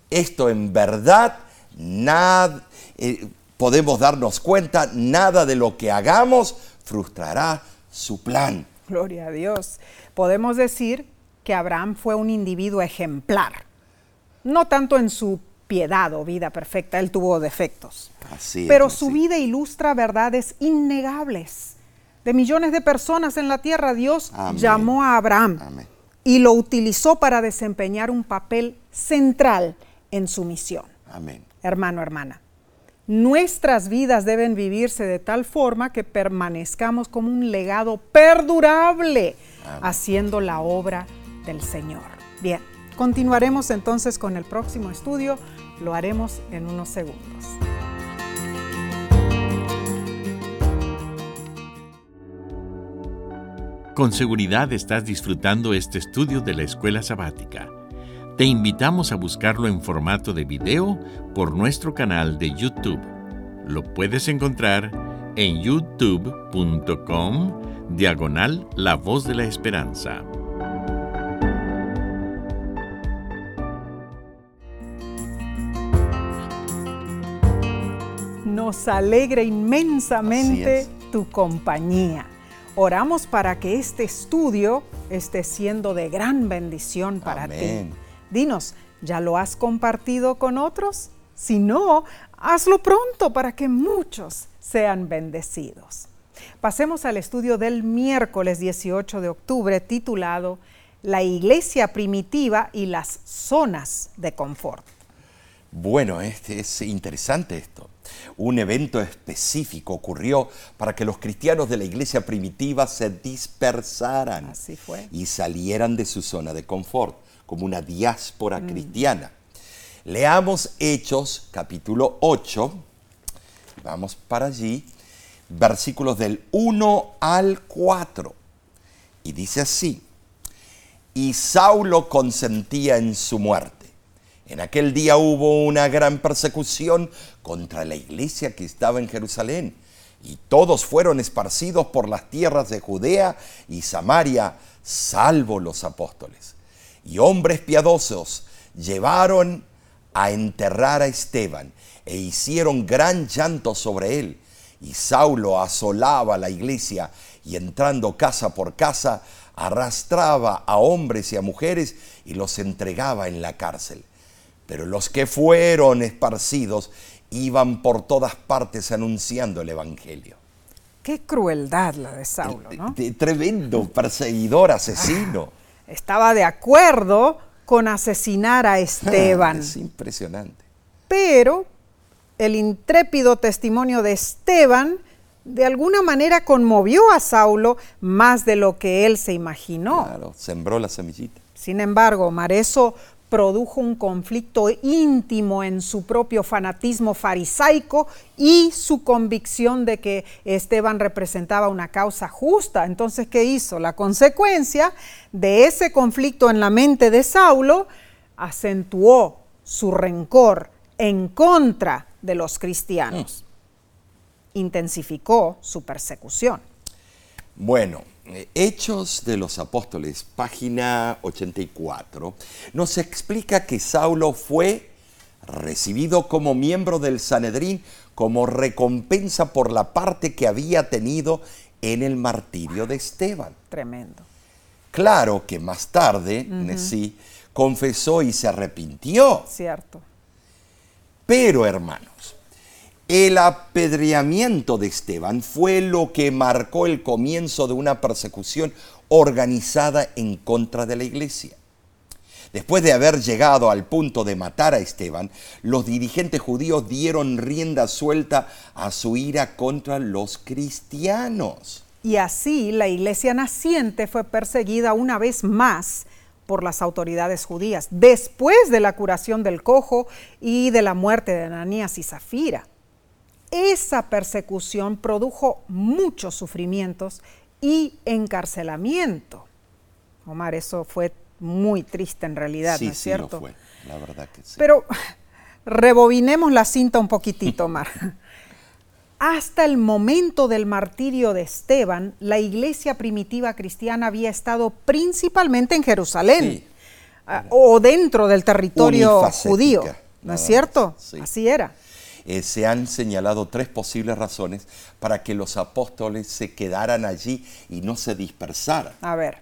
esto en verdad, nada, eh, podemos darnos cuenta, nada de lo que hagamos frustrará su plan. Gloria a Dios. Podemos decir que Abraham fue un individuo ejemplar, no tanto en su piedad o vida perfecta, él tuvo defectos, pero su vida ilustra verdades innegables. De millones de personas en la tierra, Dios llamó a Abraham y lo utilizó para desempeñar un papel central en su misión. Amén. Hermano, hermana, nuestras vidas deben vivirse de tal forma que permanezcamos como un legado perdurable, haciendo la obra Señor. Bien, continuaremos entonces con el próximo estudio, lo haremos en unos segundos. Con seguridad estás disfrutando este estudio de la escuela sabática. Te invitamos a buscarlo en formato de video por nuestro canal de YouTube. Lo puedes encontrar en youtube.com diagonal La Voz de la Esperanza. Nos alegra inmensamente tu compañía. Oramos para que este estudio esté siendo de gran bendición para ti. Dinos, ¿ya lo has compartido con otros? Si no, hazlo pronto para que muchos sean bendecidos. Pasemos al estudio del miércoles 18 de octubre titulado La iglesia primitiva y las zonas de confort. Bueno, este es interesante esto. Un evento específico ocurrió para que los cristianos de la iglesia primitiva se dispersaran Así fue. y salieran de su zona de confort, como una diáspora mm. cristiana. Leamos Hechos capítulo 8, vamos para allí, versículos del 1 al 4. Y dice así, y Saulo consentía en su muerte en aquel día hubo una gran persecución contra la iglesia que estaba en Jerusalén, y todos fueron esparcidos por las tierras de Judea y Samaria, salvo los apóstoles. Y hombres piadosos llevaron a enterrar a Esteban e hicieron gran llanto sobre él. Y Saulo asolaba la iglesia y entrando casa por casa, arrastraba a hombres y a mujeres y los entregaba en la cárcel. Pero los que fueron esparcidos iban por todas partes anunciando el Evangelio. Qué crueldad la de Saulo, ¿no? Tremendo perseguidor, asesino. Ah, estaba de acuerdo con asesinar a Esteban. es impresionante. Pero el intrépido testimonio de Esteban de alguna manera conmovió a Saulo más de lo que él se imaginó. Claro, sembró la semillita. Sin embargo, Mareso produjo un conflicto íntimo en su propio fanatismo farisaico y su convicción de que Esteban representaba una causa justa. Entonces, ¿qué hizo? La consecuencia de ese conflicto en la mente de Saulo acentuó su rencor en contra de los cristianos. Intensificó su persecución. Bueno, Hechos de los Apóstoles, página 84, nos explica que Saulo fue recibido como miembro del Sanedrín como recompensa por la parte que había tenido en el martirio de Esteban. Tremendo. Claro que más tarde, sí, confesó y se arrepintió. Cierto. Pero, hermanos, el apedreamiento de Esteban fue lo que marcó el comienzo de una persecución organizada en contra de la iglesia. Después de haber llegado al punto de matar a Esteban, los dirigentes judíos dieron rienda suelta a su ira contra los cristianos. Y así la iglesia naciente fue perseguida una vez más por las autoridades judías, después de la curación del cojo y de la muerte de Ananías y Zafira. Esa persecución produjo muchos sufrimientos y encarcelamiento. Omar, eso fue muy triste en realidad, ¿no es cierto? Lo fue, la verdad que sí. Pero rebobinemos la cinta un poquitito, Omar. Hasta el momento del martirio de Esteban, la iglesia primitiva cristiana había estado principalmente en Jerusalén ah, o dentro del territorio judío, ¿no es cierto? Así era. Eh, se han señalado tres posibles razones para que los apóstoles se quedaran allí y no se dispersaran. A ver.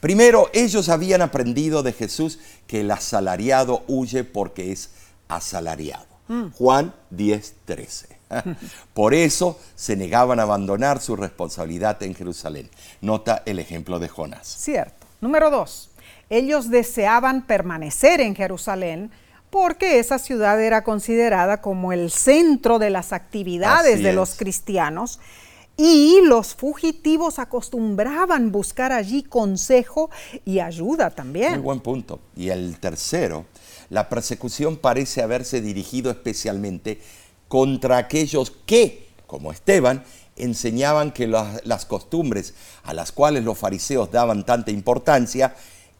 Primero, ellos habían aprendido de Jesús que el asalariado huye porque es asalariado. Mm. Juan 10, 13. Por eso se negaban a abandonar su responsabilidad en Jerusalén. Nota el ejemplo de Jonás. Cierto. Número dos, ellos deseaban permanecer en Jerusalén porque esa ciudad era considerada como el centro de las actividades de los cristianos y los fugitivos acostumbraban buscar allí consejo y ayuda también. Muy buen punto. Y el tercero, la persecución parece haberse dirigido especialmente contra aquellos que, como Esteban, enseñaban que las, costumbres a las cuales los fariseos daban tanta importancia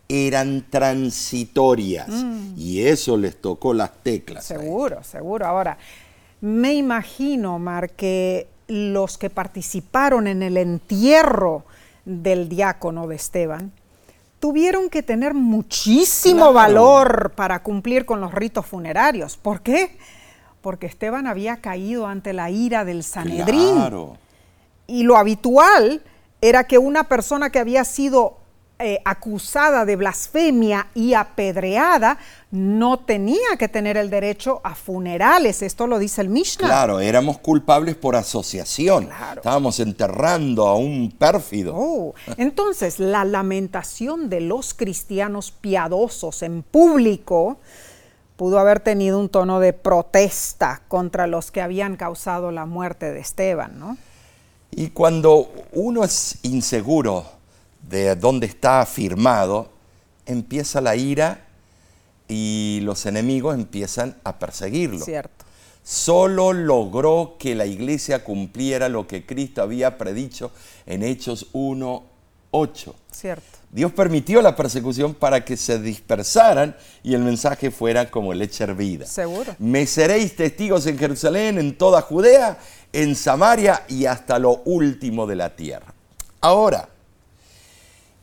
eran transitorias mm. y eso les tocó las teclas. Seguro, seguro. Ahora, me imagino, Mar, que los que participaron en el entierro del diácono de Esteban tuvieron que tener muchísimo valor para cumplir con los ritos funerarios. ¿Por qué? Porque Esteban había caído ante la ira del Sanedrín. Claro. Y lo habitual era que una persona que había sido eh, acusada de blasfemia y apedreada, no tenía que tener el derecho a funerales. Esto lo dice el Mishnah. Claro, éramos culpables por asociación. Estábamos enterrando a un pérfido. Oh, entonces, la lamentación de los cristianos piadosos en público pudo haber tenido un tono de protesta contra los que habían causado la muerte de Esteban, ¿no? Y cuando uno es inseguro de dónde está firmado, empieza la ira y los enemigos empiezan a perseguirlo. Cierto. Solo logró que la iglesia cumpliera lo que Cristo había predicho en Hechos 1.8. Cierto. Dios permitió la persecución para que se dispersaran y el mensaje fuera como leche hervida. Seguro. Me seréis testigos en Jerusalén, en toda Judea, en Samaria y hasta lo último de la tierra. Ahora,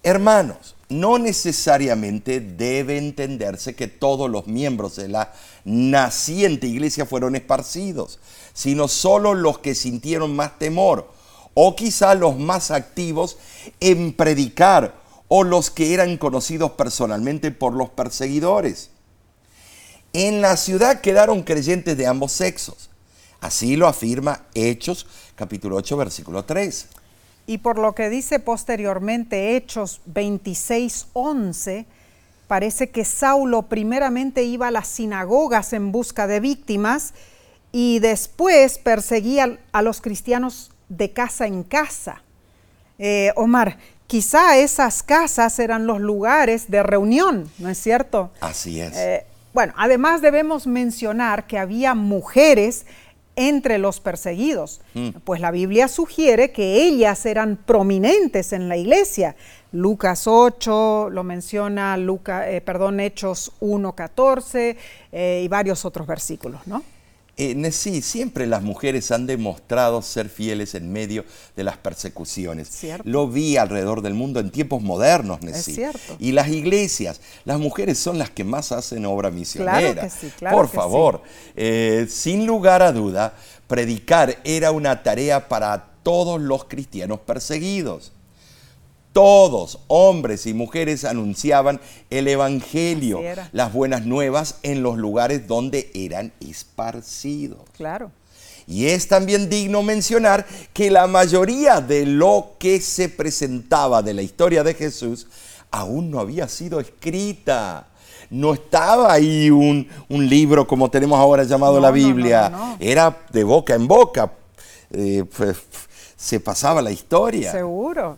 Hermanos, no necesariamente debe entenderse que todos los miembros de la naciente iglesia fueron esparcidos, sino solo los que sintieron más temor, o quizá los más activos en predicar, o los que eran conocidos personalmente por los perseguidores. En la ciudad quedaron creyentes de ambos sexos. Así lo afirma Hechos capítulo 8 versículo 3. Y por lo que dice posteriormente Hechos 26:11, parece que Saulo primeramente iba a las sinagogas en busca de víctimas y después perseguía a los cristianos de casa en casa. Eh, Omar, quizá esas casas eran los lugares de reunión, ¿no es cierto? Así es. Eh, bueno, además debemos mencionar que había mujeres entre los perseguidos, Mm. pues la Biblia sugiere que ellas eran prominentes en la iglesia. Lucas 8 lo menciona, Luca, eh, perdón, Hechos 1.14 eh, y varios otros versículos, ¿no? Eh, sí, siempre las mujeres han demostrado ser fieles en medio de las persecuciones. Cierto. Lo vi alrededor del mundo en tiempos modernos, Nessie. cierto. Y las iglesias, las mujeres son las que más hacen obra misionera. que sí, claro Por que favor, eh, sin lugar a duda, predicar era una tarea para todos los cristianos perseguidos. Todos, hombres y mujeres, anunciaban el Evangelio, las buenas nuevas en los lugares donde eran esparcidos. Claro. Y es también digno mencionar que la mayoría de lo que se presentaba de la historia de Jesús aún no había sido escrita. No estaba ahí un, un libro como tenemos ahora llamado No, la Biblia. no, no. Era de boca en boca. Eh, pues, se pasaba la historia. Seguro.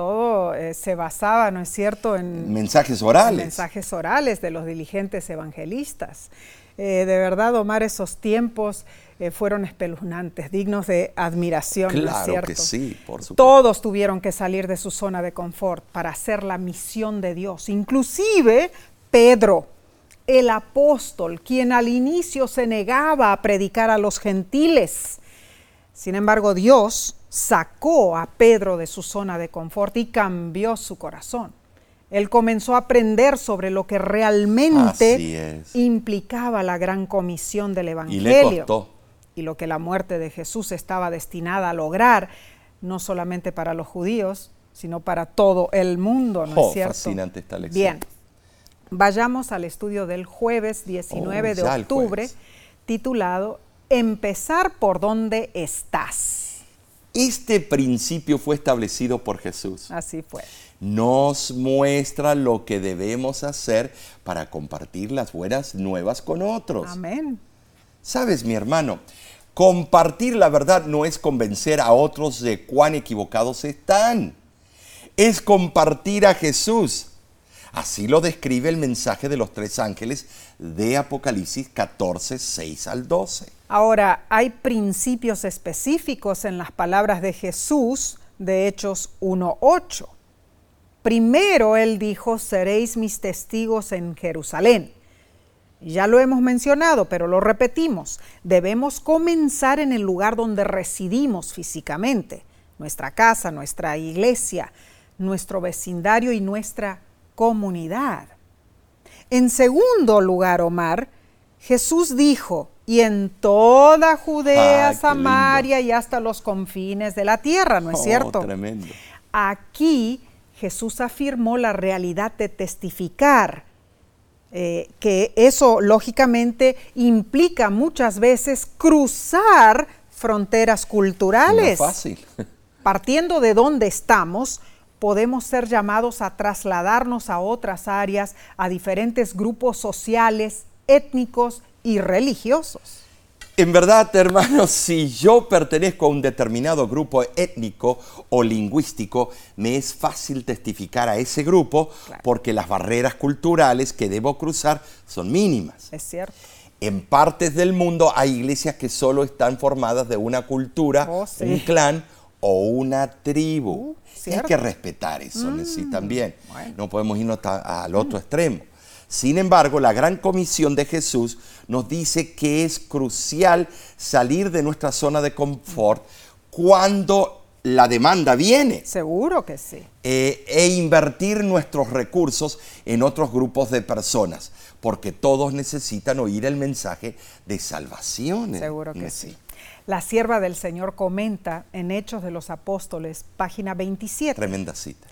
Todo eh, se basaba, ¿no es cierto?, en Mensajes orales. mensajes orales de los diligentes evangelistas. Eh, de verdad, Omar, esos tiempos eh, fueron espeluznantes, dignos de admiración, ¿no es Claro cierto? que sí, por supuesto. Todos tuvieron que salir de su zona de confort para hacer la misión de Dios, inclusive Pedro, el apóstol, quien al inicio se negaba a predicar a los gentiles. Sin embargo, Dios sacó a Pedro de su zona de confort y cambió su corazón. Él comenzó a aprender sobre lo que realmente implicaba la gran comisión del Y Evangelio le costó. y lo que la muerte de Jesús estaba destinada a lograr, no solamente para los judíos, sino para todo el mundo, ¿no Oh, es cierto? fascinante esta lección. Bien, vayamos al estudio del jueves 19 Oh, de octubre, titulado Empezar por donde estás. Este principio fue establecido por Jesús. Así fue. nos muestra lo que debemos hacer para compartir las buenas nuevas con otros. Amén. Sabes, mi hermano, compartir la verdad no es convencer a otros de cuán equivocados están. Es compartir a Jesús. Así lo describe el mensaje de los tres ángeles de Apocalipsis 14, 6 al 12. Ahora, hay principios específicos en las palabras de Jesús de Hechos 1.8. Primero él dijo, seréis mis testigos en Jerusalén. Ya lo hemos mencionado, pero lo repetimos. Debemos comenzar en el lugar donde residimos físicamente, nuestra casa, nuestra iglesia, nuestro vecindario y nuestra comunidad. En segundo lugar, Omar, Jesús dijo, y en toda Judea, Ah, Samaria y hasta los confines de la tierra, ¿no es Oh, cierto? tremendo. Aquí Jesús afirmó la realidad de testificar, eh, que eso lógicamente implica muchas veces cruzar fronteras No es culturales. fácil. Partiendo de donde estamos, podemos ser llamados a trasladarnos a otras áreas, a diferentes grupos sociales, étnicos y religiosos. En verdad, hermanos, si yo pertenezco a un determinado grupo étnico o lingüístico, me es fácil testificar a ese grupo Claro. porque las barreras culturales que debo cruzar son mínimas. Es cierto. En partes del mundo hay iglesias que solo están formadas de una cultura, Oh, sí. un clan o una tribu. Uh, Hay cierto. Mm, que respetar eso, sí, también. bueno. No podemos irnos al otro extremo. Sin embargo, la gran comisión de Jesús nos dice que es crucial salir de nuestra zona de confort cuando la demanda viene Seguro que sí. eh, e invertir nuestros recursos en otros grupos de personas, porque todos necesitan oír el mensaje de salvación. eh, Seguro que sí. La sierva del Señor comenta en Hechos de los Apóstoles, página 27. Tremenda cita.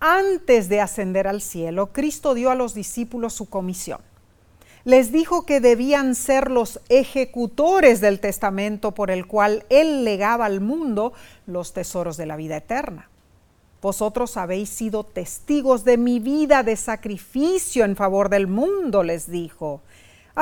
Antes de ascender al cielo, Cristo dio a los discípulos su comisión. Les dijo que debían ser los ejecutores del testamento por el cual Él legaba al mundo los tesoros de la vida eterna. Vosotros habéis sido testigos de mi vida de sacrificio en favor del mundo, les dijo.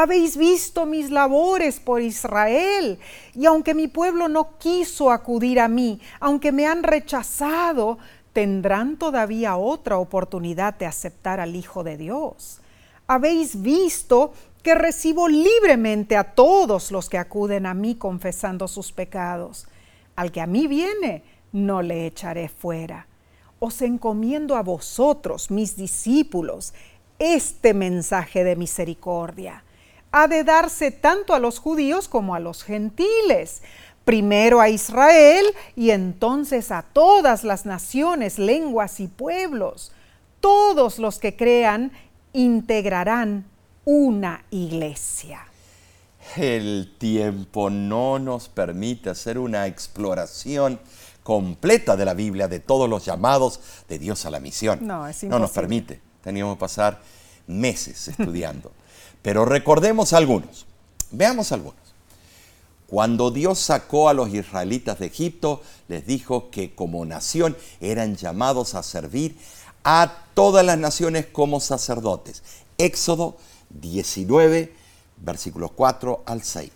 Habéis visto mis labores por Israel, y aunque mi pueblo no quiso acudir a mí, aunque me han rechazado, tendrán todavía otra oportunidad de aceptar al Hijo de Dios. Habéis visto que recibo libremente a todos los que acuden a mí confesando sus pecados. Al que a mí viene, no le echaré fuera. Os encomiendo a vosotros, mis discípulos, este mensaje de misericordia. Ha de darse tanto a los judíos como a los gentiles primero a Israel y entonces a todas las naciones, lenguas y pueblos. Todos los que crean integrarán una iglesia. El tiempo no nos permite hacer una exploración completa de la Biblia, de todos los llamados de Dios a la misión. No, es No nos permite. Teníamos que pasar meses estudiando. Pero recordemos algunos. Veamos algunos. Cuando Dios sacó a los israelitas de Egipto, les dijo que como nación eran llamados a servir a todas las naciones como sacerdotes. Éxodo 19, versículos 4 al 6.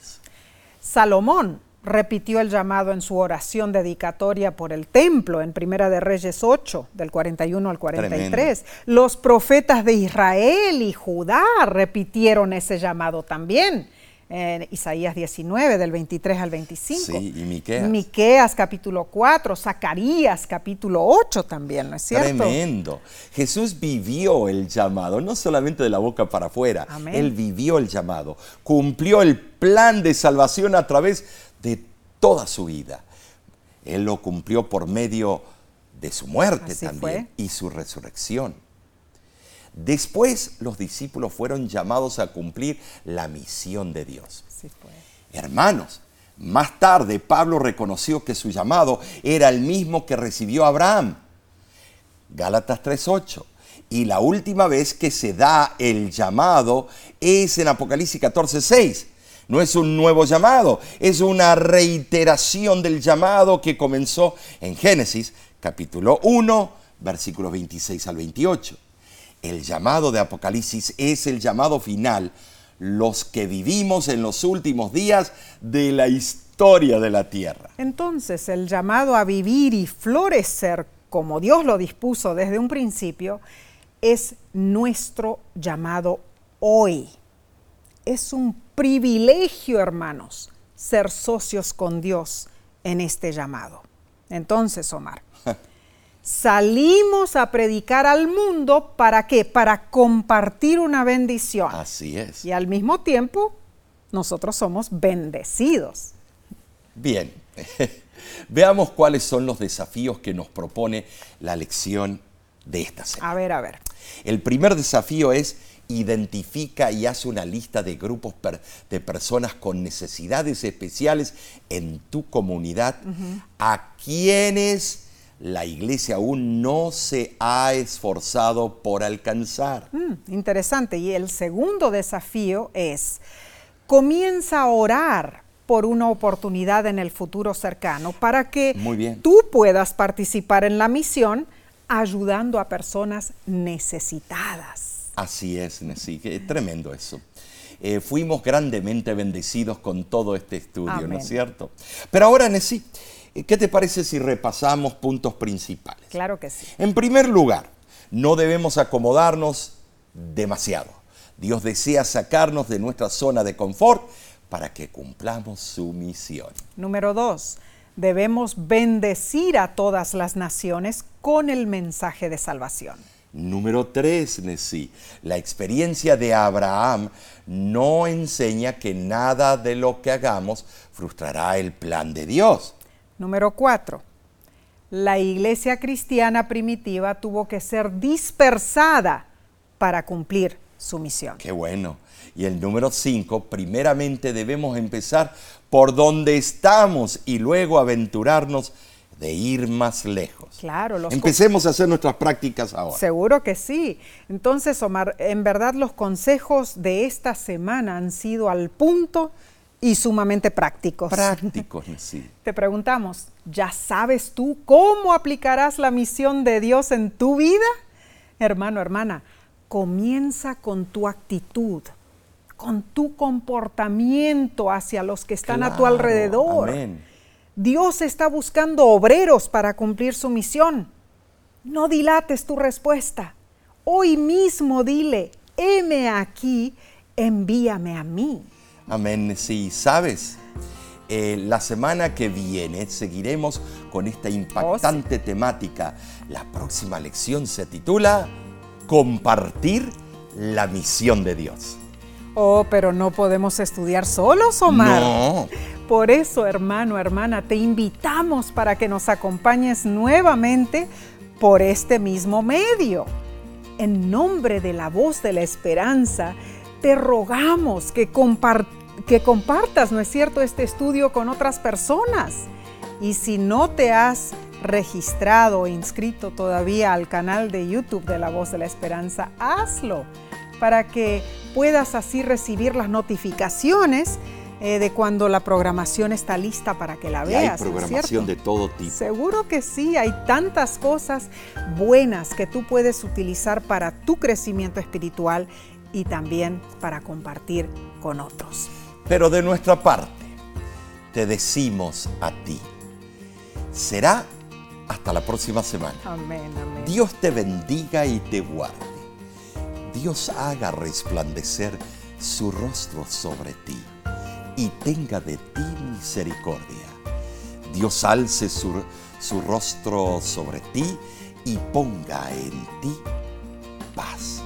Salomón repitió el llamado en su oración dedicatoria por el templo en Primera de Reyes 8, del 41 al 43. Los profetas de Israel y Judá repitieron ese llamado también en Isaías 19, del 23 al 25. Sí, y Miqueas. Miqueas capítulo 4, Zacarías capítulo 8 también, ¿no es cierto? Tremendo. Jesús vivió el llamado, no solamente de la boca para afuera, Amén. Él vivió el llamado, cumplió el plan de salvación a través de toda su vida. Él lo cumplió por medio de su muerte Así también fue. y su resurrección. Después los discípulos fueron llamados a cumplir la misión de Dios. Fue. Hermanos, más tarde Pablo reconoció que su llamado era el mismo que recibió Abraham. Gálatas 3.8. Y la última vez que se da el llamado es en Apocalipsis 14.6. No es un nuevo llamado, es una reiteración del llamado que comenzó en Génesis capítulo 1, versículos 26 al 28. El llamado de Apocalipsis es el llamado final, los que vivimos en los últimos días de la historia de la tierra. Entonces, el llamado a vivir y florecer como Dios lo dispuso desde un principio es nuestro llamado hoy. Es un privilegio, hermanos, ser socios con Dios en este llamado. Entonces, Omar, salimos a predicar al mundo para qué? Para compartir una bendición. Así es. Y al mismo tiempo, nosotros somos bendecidos. Bien, veamos cuáles son los desafíos que nos propone la lección de esta semana. A ver, a ver. El primer desafío es identifica y hace una lista de grupos per- de personas con necesidades especiales en tu comunidad a quienes la iglesia aún no se ha esforzado por alcanzar. Mm, interesante. Y el segundo desafío es, comienza a orar por una oportunidad en el futuro cercano para que Muy bien. tú puedas participar en la misión ayudando a personas necesitadas. Así es, Nesí, que tremendo eso. Eh, fuimos grandemente bendecidos con todo este estudio, ¿no es cierto? Pero ahora, Nesí, eh, ¿qué te parece si repasamos puntos principales? Claro que sí. En primer lugar, no debemos acomodarnos demasiado. Dios desea sacarnos de nuestra zona de confort para que cumplamos su misión. Número dos, debemos bendecir a todas las naciones con el mensaje de salvación. Número 3, Nesí. La experiencia de Abraham no enseña que nada de lo que hagamos frustrará el plan de Dios. Número cuatro, la iglesia cristiana primitiva tuvo que ser dispersada para cumplir su misión. Qué bueno. Y el número 5, primeramente debemos empezar por donde estamos y luego aventurarnos de ir más lejos. Claro, los Empecemos a hacer nuestras prácticas ahora. Seguro que sí. Entonces, Omar, en verdad los consejos de esta semana han sido al punto y sumamente prácticos. Prácticos, Nesí. Te preguntamos, ¿ya sabes tú cómo aplicarás la misión de Dios en tu vida? Hermano, hermana, comienza con tu actitud, con tu comportamiento hacia los que están a tu alrededor. amén. Dios está buscando obreros para cumplir su misión. No dilates tu respuesta. Hoy mismo dile, heme aquí, envíame a mí. Amén. Sí, sabes, eh, la semana que viene seguiremos con esta impactante temática. La próxima lección se titula Compartir la misión de Dios. Oh, pero no podemos estudiar solos, Omar. No. Por eso, hermano, hermana, te invitamos para que nos acompañes nuevamente por este mismo medio. En nombre de la voz de la esperanza, te rogamos que, compartas, ¿no es cierto?, este estudio con otras personas. Y si no te has registrado o inscrito todavía al canal de YouTube de La Voz de la Esperanza, hazlo para que puedas así recibir las notificaciones eh, de cuando la programación está lista para que la veas. Y hay programación de todo tipo. Seguro que sí, hay tantas cosas buenas que tú puedes utilizar para tu crecimiento espiritual y también para compartir con otros. Pero de nuestra parte, te decimos a ti, será hasta la próxima semana. Amén, amén. Dios te bendiga y te guarde. Dios haga resplandecer su rostro sobre ti y tenga de ti misericordia. Dios alce su, rostro sobre ti y ponga en ti paz.